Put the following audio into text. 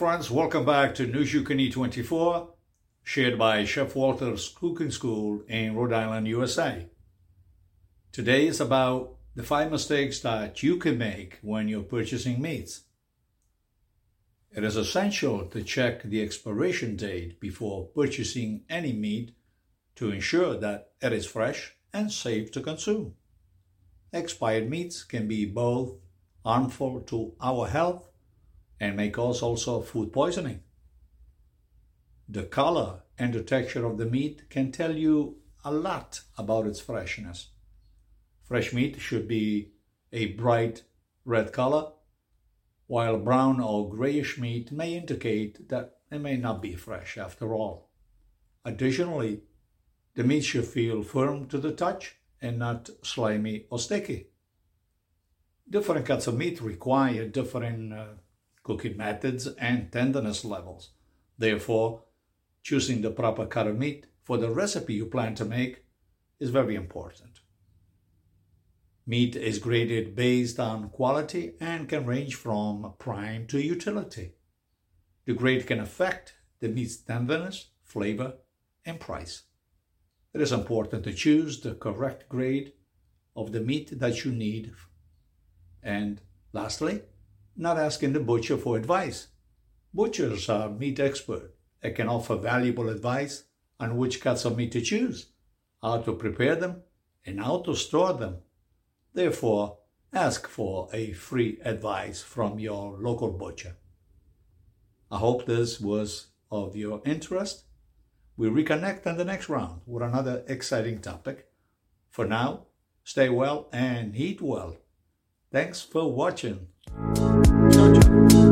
Friends. Welcome back to Eat 24, shared by Chef Walter's Cooking School in Rhode Island, USA. Today is about the five mistakes that you can make when you're purchasing meats. It is essential to check the expiration date before purchasing any meat to ensure that it is fresh and safe to consume. Expired meats can be both harmful to our health and may cause also food poisoning. The color and the texture of the meat can tell you a lot about its freshness. Fresh meat should be a bright red color, while brown or grayish meat may indicate that it may not be fresh after all. Additionally, the meat should feel firm to the touch and not slimy or sticky. Different cuts of meat require different uh, cooking methods, and tenderness levels. Therefore, choosing the proper cut of meat for the recipe you plan to make is very important. Meat is graded based on quality and can range from prime to utility. The grade can affect the meat's tenderness, flavor, and price. It is important to choose the correct grade of the meat that you need. And lastly, not asking the butcher for advice. Butchers are meat experts and can offer valuable advice on which cuts of meat to choose, how to prepare them, and how to store them. Therefore, ask for a free advice from your local butcher. I hope this was of your interest. We reconnect on the next round with another exciting topic. For now, stay well and eat well. Thanks for watching. Ciao, ciao.